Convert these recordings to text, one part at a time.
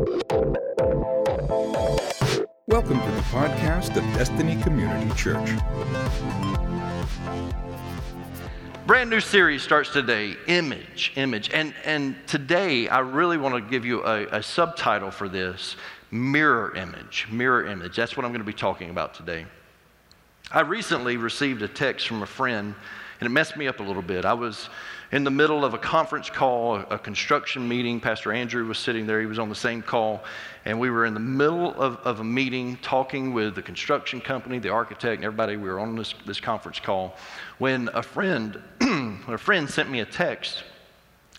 Welcome to the podcast of Destiny Community Church. Brand new series starts today Image, Image. And, and today, I really want to give you a, a subtitle for this Mirror Image. Mirror Image. That's what I'm going to be talking about today. I recently received a text from a friend, and it messed me up a little bit. I was in the middle of a conference call, a construction meeting. Pastor Andrew was sitting there, he was on the same call. And we were in the middle of, of a meeting talking with the construction company, the architect, and everybody. We were on this, this conference call when a friend, a friend sent me a text.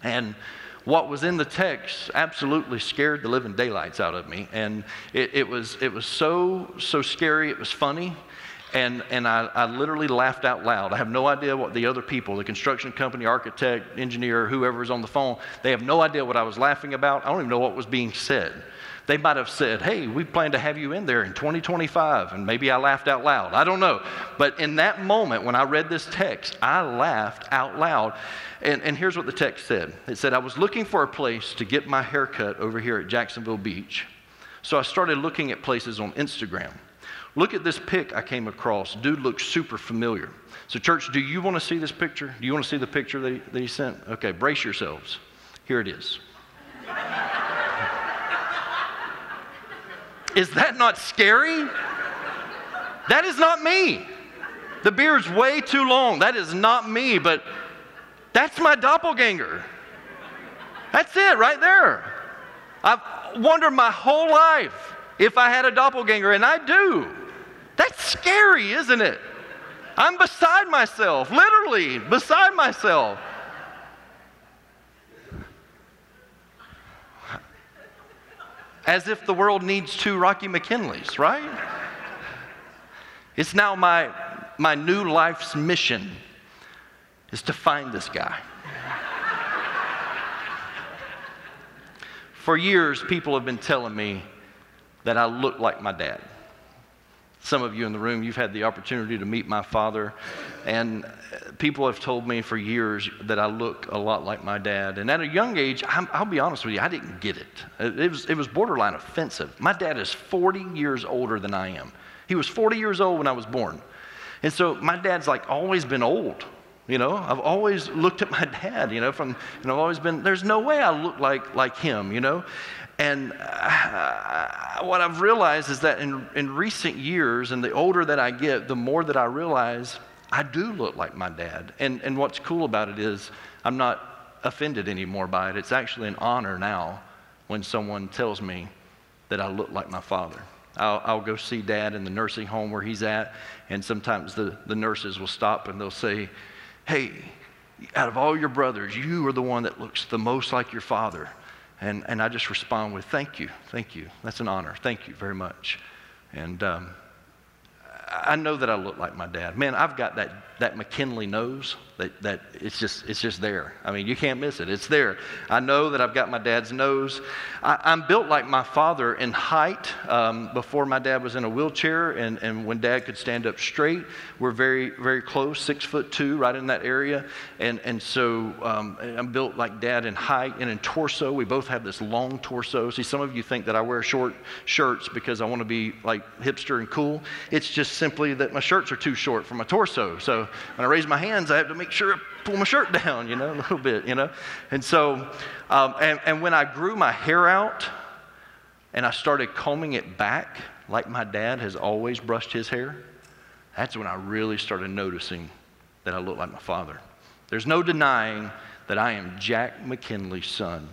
And what was in the text absolutely scared the living daylights out of me. And it, it, was, it was so, so scary, it was funny and, and I, I literally laughed out loud. I have no idea what the other people, the construction company, architect, engineer, whoever was on the phone, they have no idea what I was laughing about. I don't even know what was being said. They might have said, Hey, we plan to have you in there in 2025. And maybe I laughed out loud. I don't know. But in that moment, when I read this text, I laughed out loud. And, and here's what the text said it said, I was looking for a place to get my haircut over here at Jacksonville Beach. So I started looking at places on Instagram. Look at this pic I came across. Dude looks super familiar. So, church, do you want to see this picture? Do you want to see the picture that he, that he sent? Okay, brace yourselves. Here it is. is that not scary? That is not me. The beard's way too long. That is not me, but that's my doppelganger. That's it right there. I've wondered my whole life if I had a doppelganger, and I do. That's scary, isn't it? I'm beside myself, literally beside myself. As if the world needs two Rocky McKinleys, right? It's now my, my new life's mission is to find this guy. For years, people have been telling me that I look like my dad. Some of you in the room, you've had the opportunity to meet my father, and people have told me for years that I look a lot like my dad. And at a young age, i will be honest with you, I didn't get it. It was, it was borderline offensive. My dad is 40 years older than I am. He was 40 years old when I was born. And so my dad's like always been old. You know, I've always looked at my dad, you know, from, and I've always been, there's no way I look like, like him, you know. And uh, what I've realized is that in, in recent years, and the older that I get, the more that I realize I do look like my dad. And, and what's cool about it is I'm not offended anymore by it. It's actually an honor now when someone tells me that I look like my father. I'll, I'll, go see dad in the nursing home where he's at, and sometimes the, the nurses will stop and they'll say, Hey, out of all your brothers, you are the one that looks the most like your father. And, and I just respond with, thank you, thank you. That's an honor. Thank you very much. And um, I know that I look like my dad. Man, I've got that, that McKinley nose that, that it's, just, it's just there. I mean, you can't miss it. It's there. I know that I've got my dad's nose. I, am built like my father in height. Um, before my dad was in a wheelchair and, and when dad could stand up straight, we're very, very close, six foot two, right in that area. And, and so um, I'm built like dad in height and in torso. We both have this long torso. See, some of you think that I wear short shirts because I want to be like hipster and cool. It's just simply that my shirts are too short for my torso. So when I raise my hands, I have to make sure pull my shirt down, you know, a little bit, you know. And so, um, and, and when I grew my hair out and I started combing it back, like my dad has always brushed his hair, that's when I really started noticing that I look like my father. There's no denying that I am Jack McKinley's son.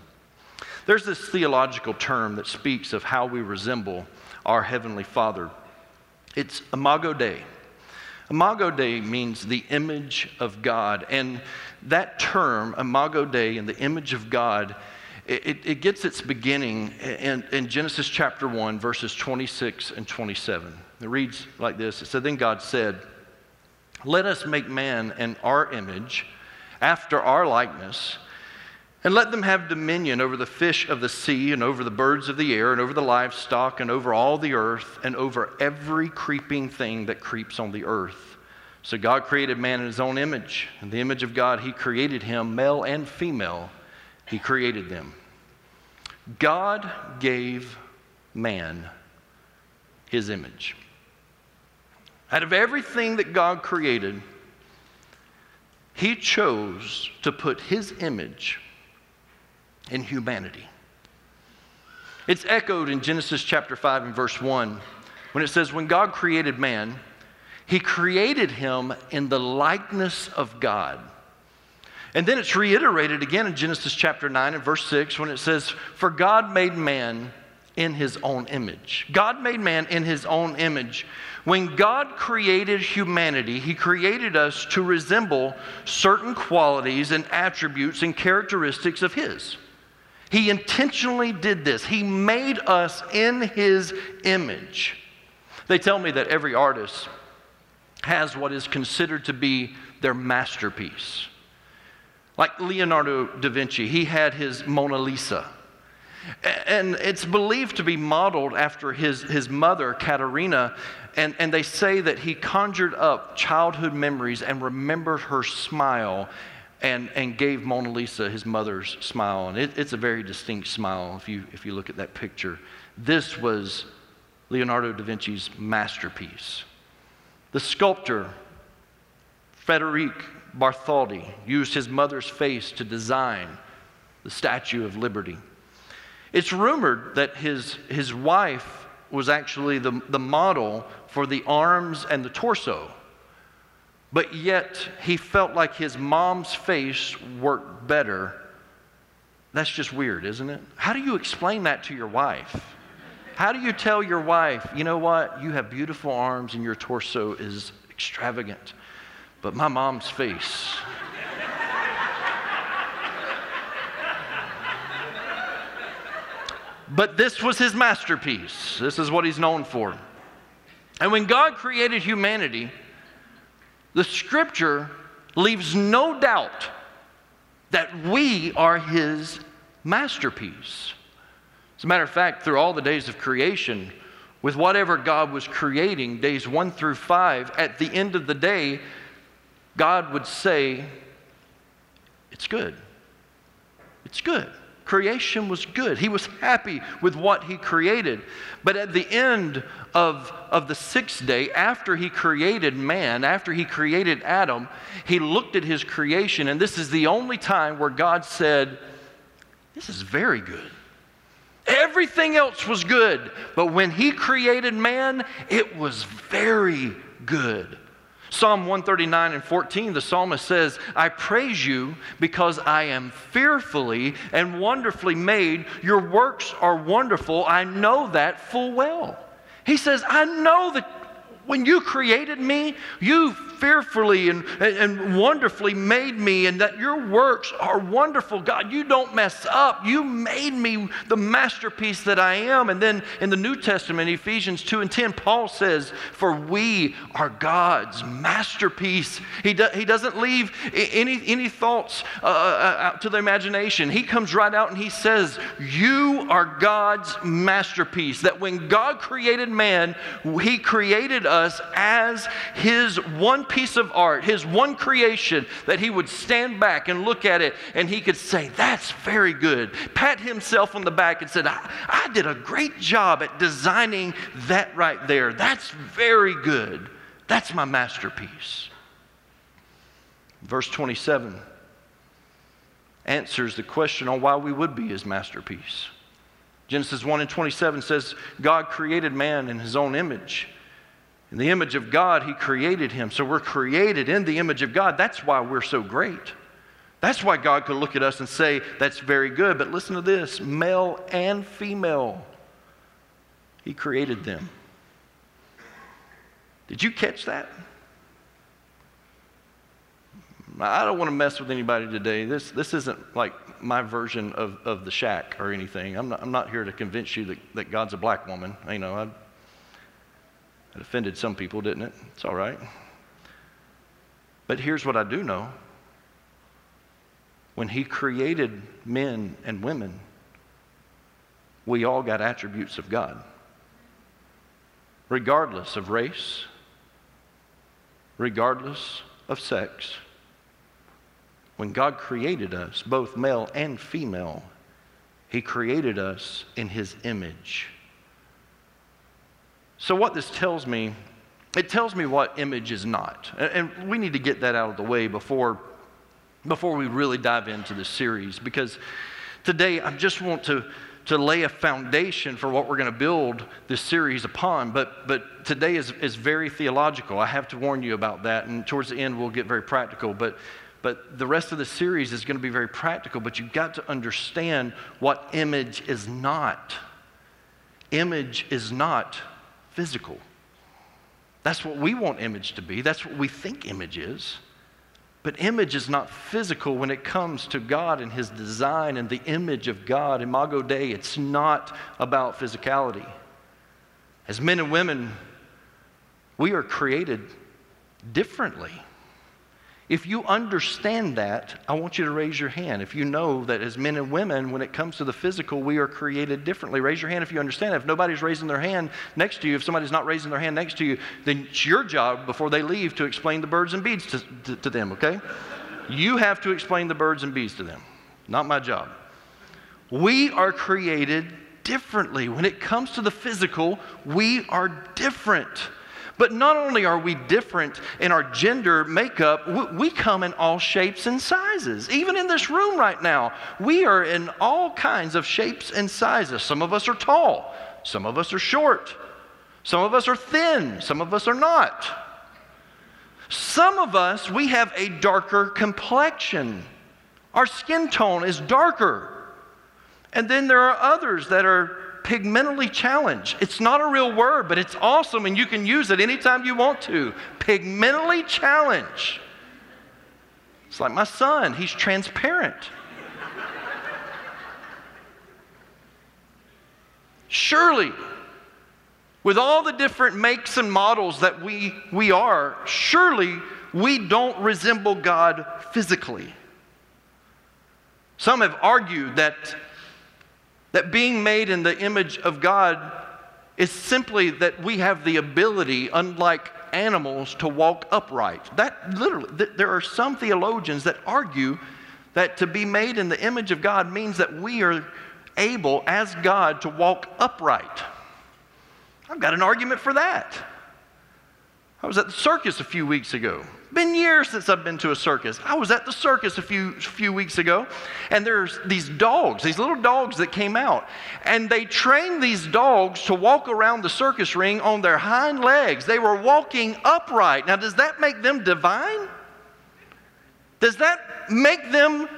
There's this theological term that speaks of how we resemble our Heavenly Father. It's Imago Dei. Imago Dei means the image of God. And that term, Imago Dei, and the image of God, it, it gets its beginning in, in, Genesis chapter 1, verses 26 and 27. It reads like this It said, Then God said, Let us make man in our image, after our likeness and let them have dominion over the fish of the sea, and over the birds of the air, and over the livestock, and over all the earth, and over every creeping thing that creeps on the earth. So God created man in his own image. In the image of God, he created him, male and female, he created them. God gave man his image. Out of everything that God created, he chose to put his image in humanity. It's echoed in Genesis chapter 5 and verse 1 when it says, When God created man, he created him in the likeness of God. And then it's reiterated again in Genesis chapter 9 and verse 6 when it says, For God made man in his own image. God made man in his own image. When God created humanity, he created us to resemble certain qualities and attributes and characteristics of his. He intentionally did this. He made us in his image. They tell me that every artist has what is considered to be their masterpiece. Like Leonardo da Vinci, he had his Mona Lisa. And it's believed to be modeled after his, his mother, Caterina. And, and they say that he conjured up childhood memories and remembered her smile and, and gave Mona Lisa his mother's smile. And it, it's a very distinct smile if you, if you look at that picture. This was Leonardo da Vinci's masterpiece. The sculptor, Frederic Bartholdi, used his mother's face to design the Statue of Liberty. It's rumored that his, his wife was actually the, the model for the arms and the torso but yet he felt like his mom's face worked better. That's just weird, isn't it? How do you explain that to your wife? How do you tell your wife, you know what, you have beautiful arms and your torso is extravagant, but my mom's face. but this was his masterpiece. This is what he's known for. And when God created humanity, the scripture leaves no doubt that we are his masterpiece. As a matter of fact, through all the days of creation, with whatever God was creating, days one through five, at the end of the day, God would say, It's good. It's good. Creation was good. He was happy with what he created. But at the end of, of the sixth day, after he created man, after he created Adam, he looked at his creation, and this is the only time where God said, This is very good. Everything else was good, but when he created man, it was very good. Psalm 139 and 14, the psalmist says, I praise you because I am fearfully and wonderfully made. Your works are wonderful. I know that full well. He says, I know that when you created me, you fearfully and, and wonderfully made me, and that your works are wonderful. God, you don't mess up. You made me the masterpiece that I am. And then in the New Testament, Ephesians 2 and 10, Paul says, For we are God's masterpiece. He, do, he doesn't leave any, any thoughts uh, uh, uh, out to the imagination. He comes right out and he says, You are God's masterpiece. That when God created man, he created us as his one piece of art, his one creation, that he would stand back and look at it and he could say, That's very good. Pat himself on the back and said, I, I did a great job at designing that right there. That's very good. That's my masterpiece. Verse 27 answers the question on why we would be his masterpiece. Genesis 1 and 27 says, God created man in his own image. In the image of God, He created him. So we're created in the image of God. That's why we're so great. That's why God could look at us and say, That's very good. But listen to this male and female, He created them. Did you catch that? I don't want to mess with anybody today. This, this isn't like my version of, of the shack or anything. I'm not, I'm not here to convince you that, that God's a black woman. You know, I, it offended some people, didn't it? It's all right. But here's what I do know when He created men and women, we all got attributes of God, regardless of race, regardless of sex. When God created us, both male and female, He created us in His image. So, what this tells me, it tells me what image is not. And we need to get that out of the way before, before we really dive into this series because today I just want to, to lay a foundation for what we're going to build this series upon. But, but today is, is very theological. I have to warn you about that. And towards the end, we'll get very practical. But but the rest of the series is going to be very practical, but you've got to understand what image is not. Image is not physical. That's what we want image to be, that's what we think image is. But image is not physical when it comes to God and His design and the image of God. Imago Dei, it's not about physicality. As men and women, we are created differently. If you understand that, I want you to raise your hand. If you know that as men and women, when it comes to the physical, we are created differently, raise your hand if you understand. If nobody's raising their hand next to you, if somebody's not raising their hand next to you, then it's your job before they leave to explain the birds and bees to, to, to them, okay? you have to explain the birds and bees to them, not my job. We are created differently. When it comes to the physical, we are different. But not only are we different in our gender makeup, we come in all shapes and sizes. Even in this room right now, we are in all kinds of shapes and sizes. Some of us are tall, some of us are short, some of us are thin, some of us are not. Some of us, we have a darker complexion. Our skin tone is darker. And then there are others that are pigmentally challenged. It's not a real word, but it's awesome and you can use it anytime you want to. Pigmentally challenged. It's like my son, he's transparent. Surely, with all the different makes and models that we, we are, surely we don't resemble God physically. Some have argued that that being made in the image of God is simply that we have the ability, unlike animals, to walk upright. That literally, th- there are some theologians that argue that to be made in the image of God means that we are able, as God, to walk upright. I've got an argument for that. I was at the circus a few weeks ago. Been years since I've been to a circus. I was at the circus a few, few weeks ago, and there's these dogs, these little dogs that came out, and they trained these dogs to walk around the circus ring on their hind legs. They were walking upright. Now, does that make them divine? Does that make them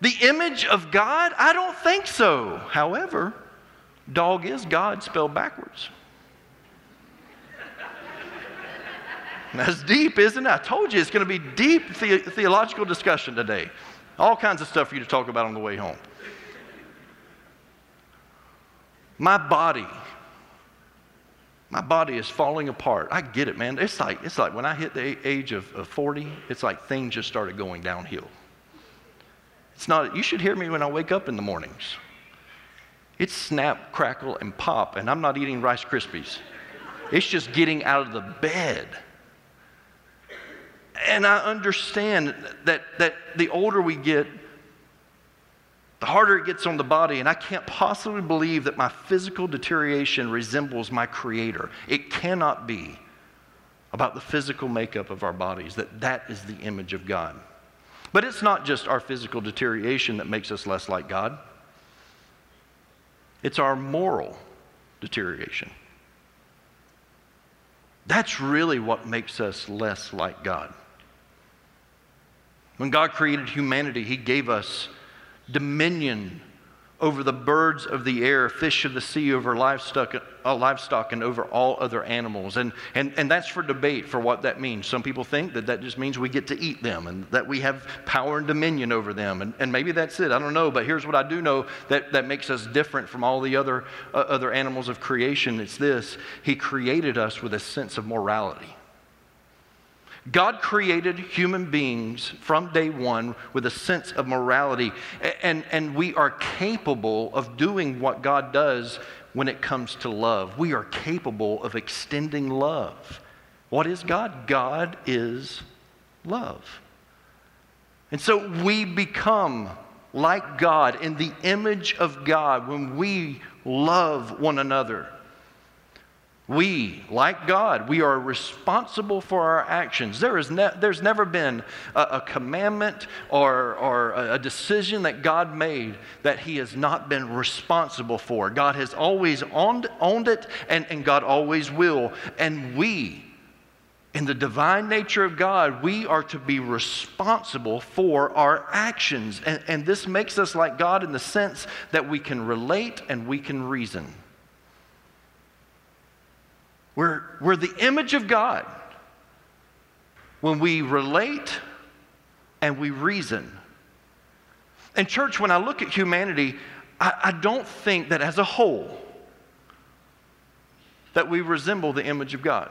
the image of God? I don't think so. However, dog is God spelled backwards. That's deep, isn't it? I told you it's going to be deep the- theological discussion today. All kinds of stuff for you to talk about on the way home. My body, my body is falling apart. I get it, man. It's like, it's like when I hit the age of, of 40, it's like things just started going downhill. It's not, you should hear me when I wake up in the mornings. It's snap, crackle, and pop, and I'm not eating Rice Krispies. It's just getting out of the bed. And I understand that, that the older we get, the harder it gets on the body, and I can't possibly believe that my physical deterioration resembles my creator. It cannot be about the physical makeup of our bodies, that that is the image of God. But it's not just our physical deterioration that makes us less like God, it's our moral deterioration. That's really what makes us less like God. When God created humanity, He gave us dominion over the birds of the air, fish of the sea, over livestock, uh, livestock and over all other animals. And, and, and that's for debate for what that means. Some people think that that just means we get to eat them and that we have power and dominion over them. And, and maybe that's it. I don't know. But here's what I do know that, that makes us different from all the other, uh, other animals of creation it's this He created us with a sense of morality. God created human beings from day one with a sense of morality, and, and we are capable of doing what God does when it comes to love. We are capable of extending love. What is God? God is love. And so we become like God, in the image of God, when we love one another. We, like God, we are responsible for our actions. There is ne- there's never been a, a commandment or, or a decision that God made that He has not been responsible for. God has always owned, owned it, and, and God always will. And we, in the divine nature of God, we are to be responsible for our actions. And, and this makes us like God in the sense that we can relate and we can reason. We're, we're the image of God when we relate and we reason. And, church, when I look at humanity, I, I don't think that as a whole that we resemble the image of God.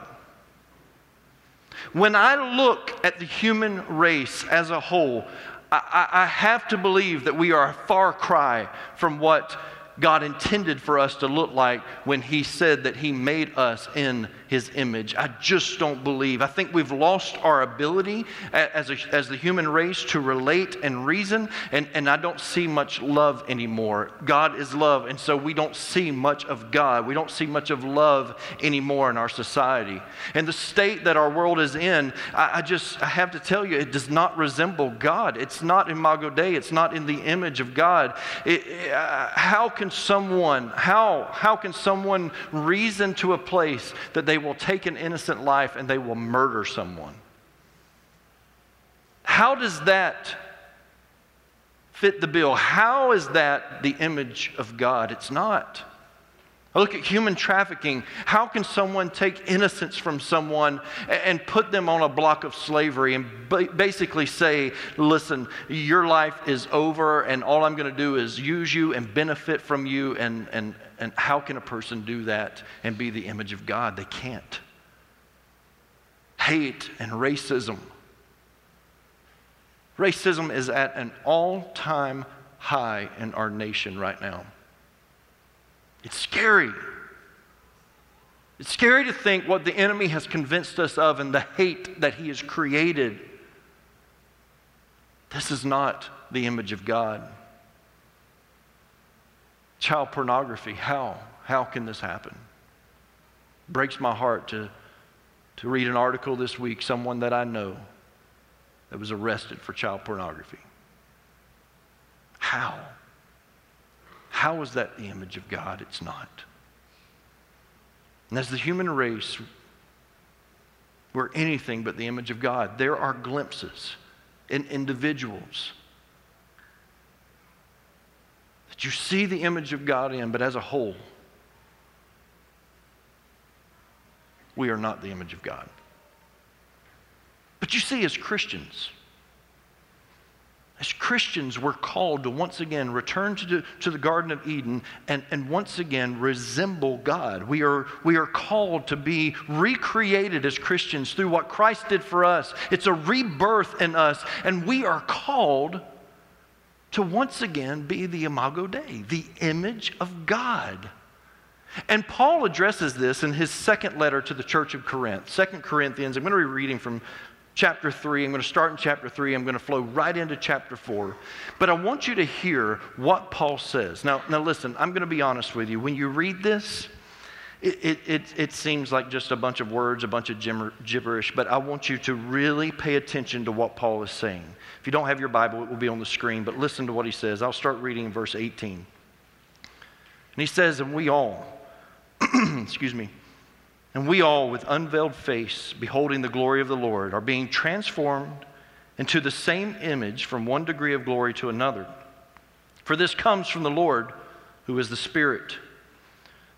When I look at the human race as a whole, I, I, have to believe that we are a far cry from what God intended for us to look like when He said that He made us in his image. I just don't believe. I think we've lost our ability as, a, as the human race to relate and reason, and, and I don't see much love anymore. God is love, and so we don't see much of God. We don't see much of love anymore in our society. And the state that our world is in, I, I just I have to tell you, it does not resemble God. It's not Imago Dei, it's not in the image of God. It, uh, how can someone, how, how can someone reason to a place that they will take an innocent life and they will murder someone. How does that fit the bill? How is that the image of God? It's not. I look at human trafficking. How can someone take innocence from someone and put them on a block of slavery and basically say, listen, your life is over and all I'm going to do is use you and benefit from you? And, and, and how can a person do that and be the image of God? They can't. Hate and racism. Racism is at an all time high in our nation right now. It's scary. It's scary to think what the enemy has convinced us of and the hate that he has created. This is not the image of God. Child pornography, how? How can this happen? breaks my heart to, to read an article this week, someone that I know that was arrested for child pornography. How? How is that the image of God? It's not. And as the human race, we're anything but the image of God. There are glimpses in individuals that you see the image of God in, but as a whole, we are not the image of God. But you see, as Christians, as Christians, we're called to once again return to the, to the Garden of Eden and, and once again resemble God. We are, we are called to be recreated as Christians through what Christ did for us. It's a rebirth in us, and we are called to once again be the Imago Dei, the image of God. And Paul addresses this in his second letter to the church of Corinth, Second Corinthians. I'm going to be reading from chapter 3. I'm going to start in chapter 3. I'm going to flow right into chapter 4. But I want you to hear what Paul says. Now, now listen, I'm going to be honest with you. When you read this, it, it, it, it seems like just a bunch of words, a bunch of gibberish, but I want you to really pay attention to what Paul is saying. If you don't have your Bible, it will be on the screen, but listen to what he says. I'll start reading in verse 18. And he says, And we all, excuse me, and we all, with unveiled face, beholding the glory of the Lord, are being transformed into the same image from one degree of glory to another. For this comes from the Lord, who is the Spirit.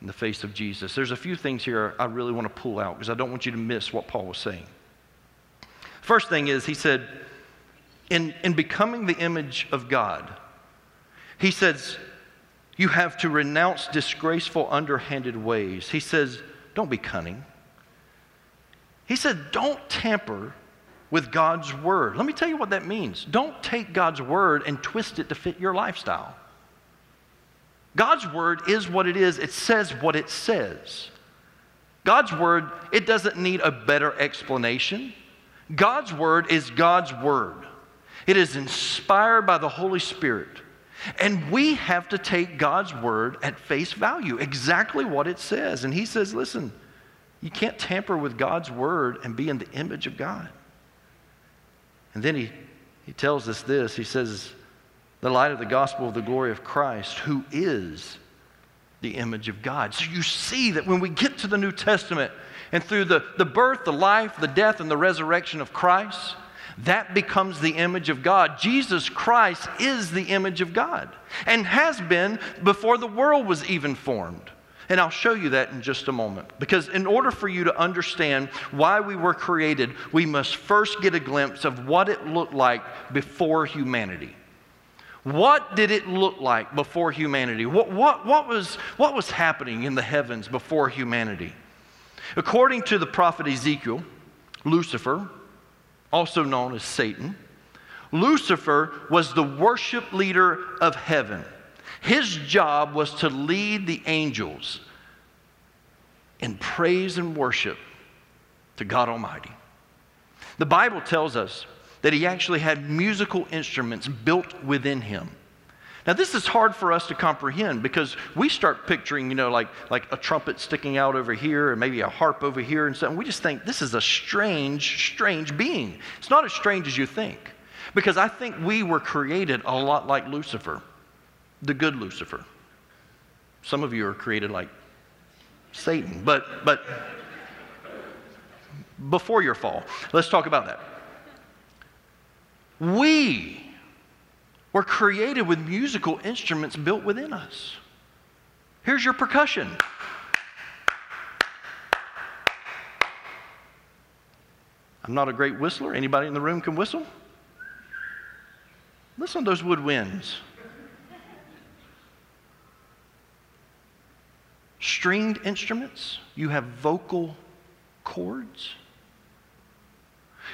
in the face of Jesus. There's a few things here I really want to pull out because I don't want you to miss what Paul was saying. First thing is, he said, in, in becoming the image of God, he says, you have to renounce disgraceful, underhanded ways. He says, don't be cunning. He said, don't tamper with God's word. Let me tell you what that means. Don't take God's word and twist it to fit your lifestyle. God's word is what it is, it says what it says. God's word, it doesn't need a better explanation. God's word is God's word. It is inspired by the Holy Spirit. And we have to take God's word at face value, exactly what it says. And he says, listen, you can't tamper with God's word and be in the image of God. And then he, he tells us this he says, the light of the gospel of the glory of Christ, who is the image of God. So you see that when we get to the New Testament and through the, the birth, the life, the death, and the resurrection of Christ, that becomes the image of God. Jesus Christ is the image of God and has been before the world was even formed. And I'll show you that in just a moment. Because in order for you to understand why we were created, we must first get a glimpse of what it looked like before humanity. What did it look like before humanity? What, what, what, was, what was happening in the heavens before humanity? According to the prophet Ezekiel, Lucifer, also known as Satan, Lucifer was the worship leader of heaven. His job was to lead the angels in praise and worship to God Almighty. The Bible tells us that he actually had musical instruments built within him. Now, this is hard for us to comprehend because we start picturing, you know, like, like a trumpet sticking out over here and maybe a harp over here and something. We just think this is a strange, strange being. It's not as strange as you think because I think we were created a lot like Lucifer, the good Lucifer. Some of you are created like Satan, but, but before your fall, let's talk about that. We were created with musical instruments built within us. Here's your percussion. I'm not a great whistler. Anybody in the room can whistle? Listen to those woodwinds. Stringed instruments, you have vocal cords.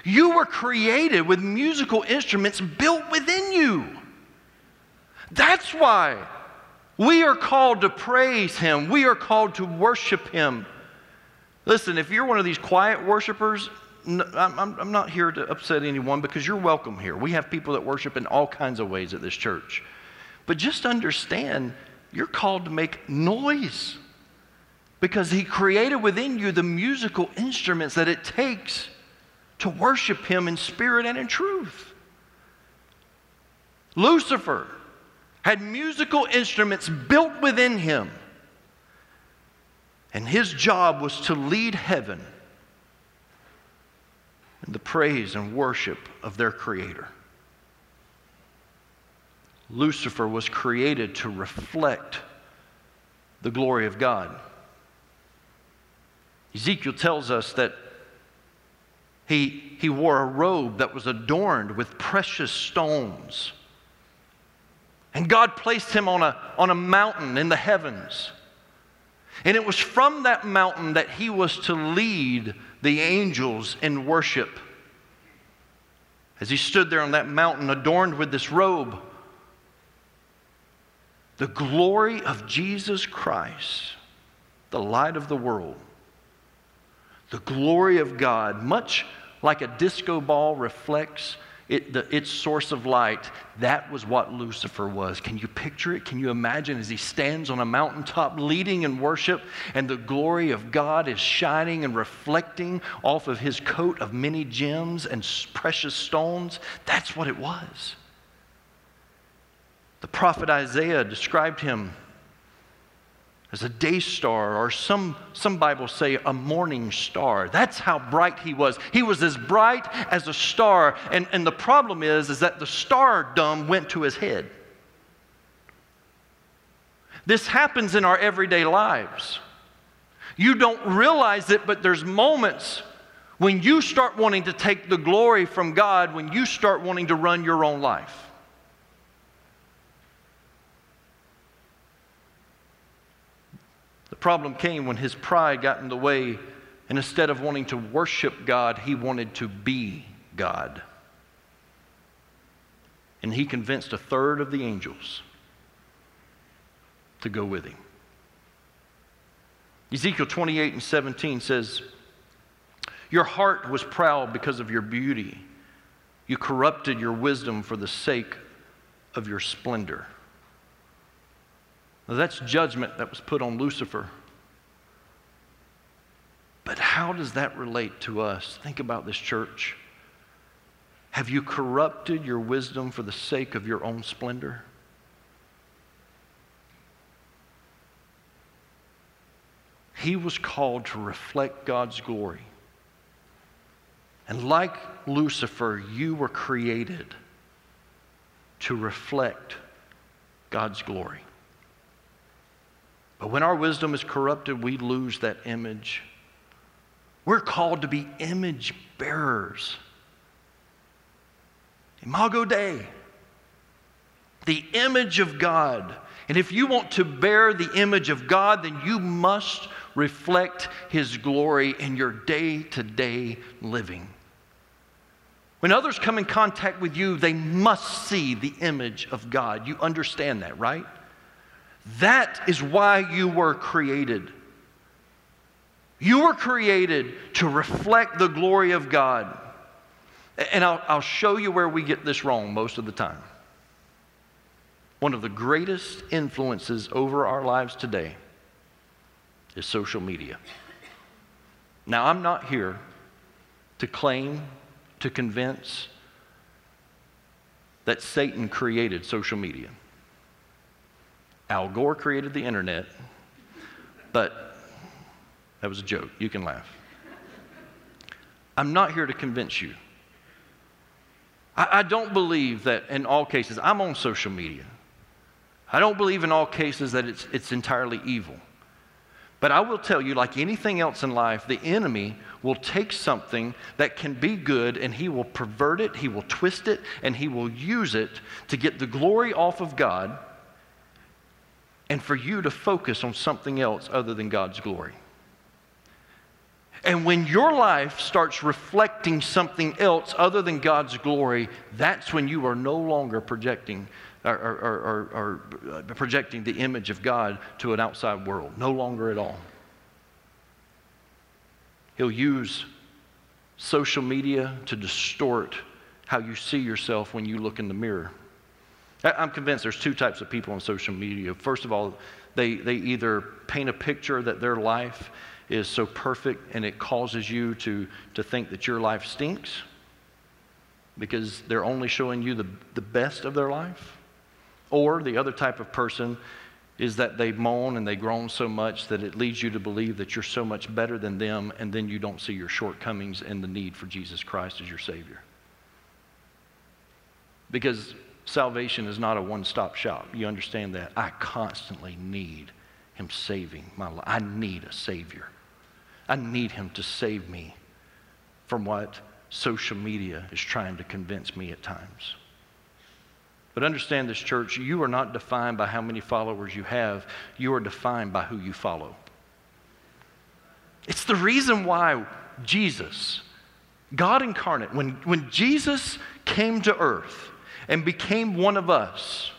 You were created with musical instruments built within you. That's why we are called to praise Him, we are called to worship Him. Listen, if you're one of these quiet worshipers, I'm, not here to upset anyone because you're welcome here. We have people that worship in all kinds of ways at this church. But just understand, you're called to make noise because He created within you the musical instruments that it takes to worship him in spirit and in truth. Lucifer had musical instruments built within him, and his job was to lead heaven in the praise and worship of their Creator. Lucifer was created to reflect the glory of God. Ezekiel tells us that he, he wore a robe that was adorned with precious stones. And God placed him on a, on a mountain in the heavens. And it was from that mountain that he was to lead the angels in worship. As he stood there on that mountain, adorned with this robe, the glory of Jesus Christ, the light of the world, the glory of God, much like a disco ball reflects it, the, its source of light, that was what Lucifer was. Can you picture it? Can you imagine as he stands on a mountaintop leading in worship and the glory of God is shining and reflecting off of his coat of many gems and precious stones? That's what it was. The prophet Isaiah described him as a day star, or some, some Bibles say a morning star. That's how bright he was. He was as bright as a star. And, and the problem is, is that the stardom went to his head. This happens in our everyday lives. You don't realize it, but there's moments when you start wanting to take the glory from God, when you start wanting to run your own life. The problem came when his pride got in the way, and instead of wanting to worship God, he wanted to be God. And he convinced a third of the angels to go with him. Ezekiel 28 and 17 says, Your heart was proud because of your beauty. You corrupted your wisdom for the sake of your splendor. Now, that's judgment that was put on Lucifer. But how does that relate to us? Think about this church. Have you corrupted your wisdom for the sake of your own splendor? He was called to reflect God's glory. And like Lucifer, you were created to reflect God's glory. But when our wisdom is corrupted, we lose that image. We're called to be image bearers. Imago Dei, the image of God. And if you want to bear the image of God, then you must reflect His glory in your day to day living. When others come in contact with you, they must see the image of God. You understand that, right? That is why you were created. You were created to reflect the glory of God. And I'll, I'll, show you where we get this wrong most of the time. One of the greatest influences over our lives today is social media. Now, I'm not here to claim, to convince that Satan created social media. Al Gore created the internet, but that was a joke. You can laugh. I'm not here to convince you. I, I, don't believe that in all cases, I'm on social media. I don't believe in all cases that it's, it's entirely evil. But I will tell you, like anything else in life, the enemy will take something that can be good and he will pervert it, he will twist it, and he will use it to get the glory off of God and for you to focus on something else other than God's glory. And when your life starts reflecting something else other than God's glory, that's when you are no longer projecting or, or, or, or, uh, projecting the image of God to an outside world. No longer at all. He'll use social media to distort how you see yourself when you look in the mirror. I'm convinced there's two types of people on social media. First of all, they, they either paint a picture that their life is so perfect and it causes you to, to think that your life stinks because they're only showing you the, the best of their life. Or the other type of person is that they moan and they groan so much that it leads you to believe that you're so much better than them, and then you don't see your shortcomings and the need for Jesus Christ as your Savior. Because salvation is not a one stop shop. You understand that? I constantly need Him saving my life. I need a Savior. I need Him to save me from what social media is trying to convince me at times. But understand this, church, you are not defined by how many followers you have, you are defined by who you follow. It's the reason why Jesus, God incarnate, when, when Jesus came to earth, and became one of us.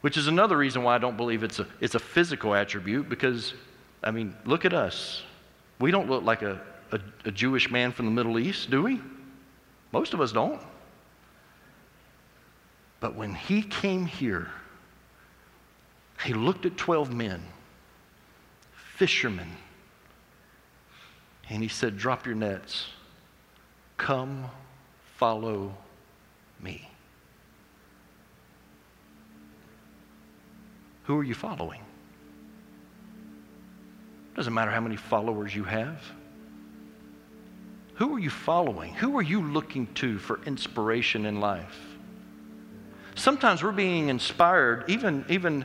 Which is another reason why I don't believe it's a, it's a physical attribute because, I mean, look at us. We don't look like a, a, a Jewish man from the Middle East, do we? Most of us don't. But when he came here, he looked at 12 men, fishermen, and he said, Drop your nets. Come follow me. Who are you following? Doesn't matter how many followers you have. Who are you following? Who are you looking to for inspiration in life? Sometimes we're being inspired, even, even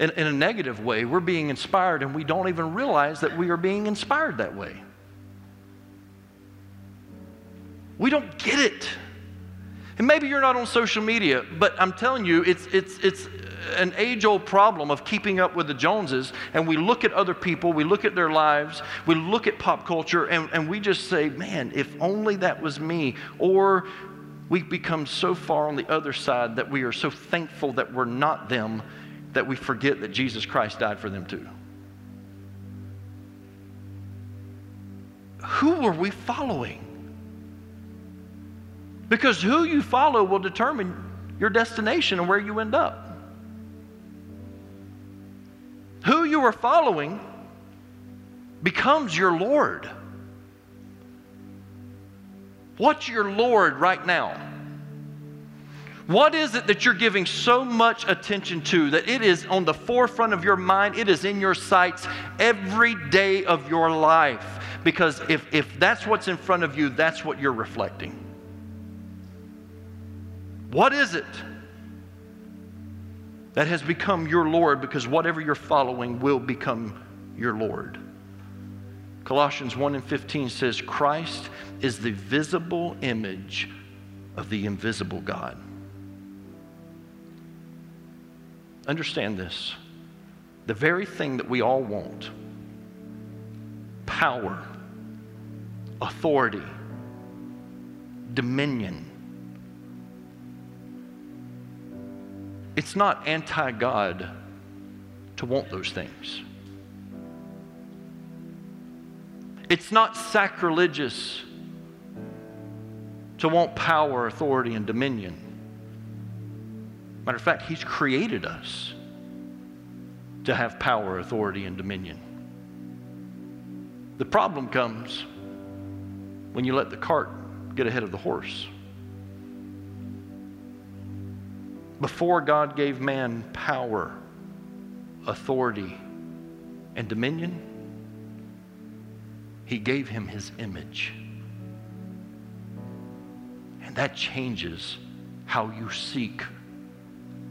in, in, a negative way. We're being inspired and we don't even realize that we are being inspired that way. We don't get it. And maybe you're not on social media, but I'm telling you, it's, it's, it's an age old problem of keeping up with the Joneses. And we look at other people, we look at their lives, we look at pop culture, and, and we just say, man, if only that was me. Or we become so far on the other side that we are so thankful that we're not them that we forget that Jesus Christ died for them too. Who are we following? Because who you follow will determine your destination and where you end up. Who you are following becomes your Lord. What's your Lord right now? What is it that you're giving so much attention to that it is on the forefront of your mind? It is in your sights every day of your life. Because if, if that's what's in front of you, that's what you're reflecting. What is it that has become your Lord? Because whatever you're following will become your Lord. Colossians 1 and 15 says, Christ is the visible image of the invisible God. Understand this. The very thing that we all want power, authority, dominion It's not anti God to want those things. It's not sacrilegious to want power, authority, and dominion. Matter of fact, He's created us to have power, authority, and dominion. The problem comes when you let the cart get ahead of the horse. Before God gave man power, authority, and dominion, he gave him his image. And that changes how you seek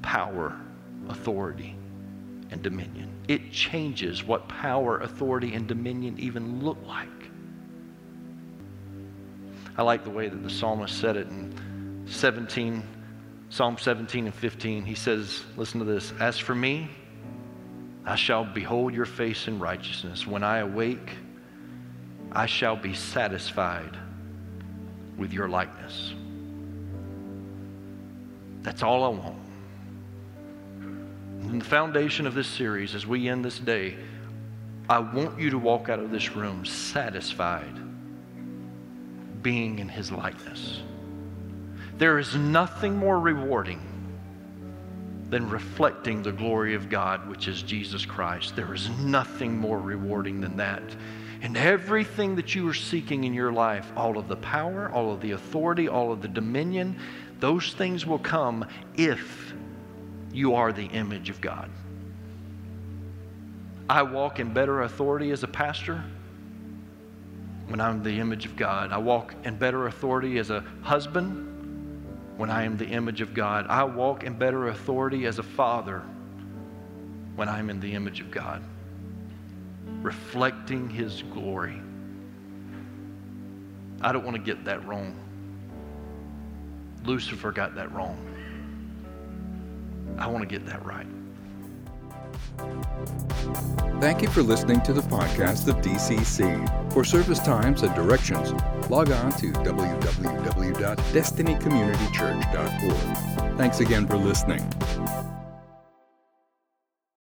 power, authority, and dominion. It changes what power, authority, and dominion even look like. I like the way that the psalmist said it in 17 Psalm 17 and 15, he says, Listen to this. As for me, I shall behold your face in righteousness. When I awake, I shall be satisfied with your likeness. That's all I want. And the foundation of this series, as we end this day, I want you to walk out of this room satisfied being in his likeness. There is nothing more rewarding than reflecting the glory of God, which is Jesus Christ. There is nothing more rewarding than that. And everything that you are seeking in your life, all of the power, all of the authority, all of the dominion, those things will come if you are the image of God. I walk in better authority as a pastor when I'm the image of God. I walk in better authority as a husband when I am the image of God. I walk in better authority as a father when I'm in the image of God, reflecting His glory. I don't want to get that wrong. Lucifer got that wrong. I want to get that right. Thank you for listening to the podcast of DCC. For service times and directions, log on to www.destinycommunitychurch.org. Thanks again for listening.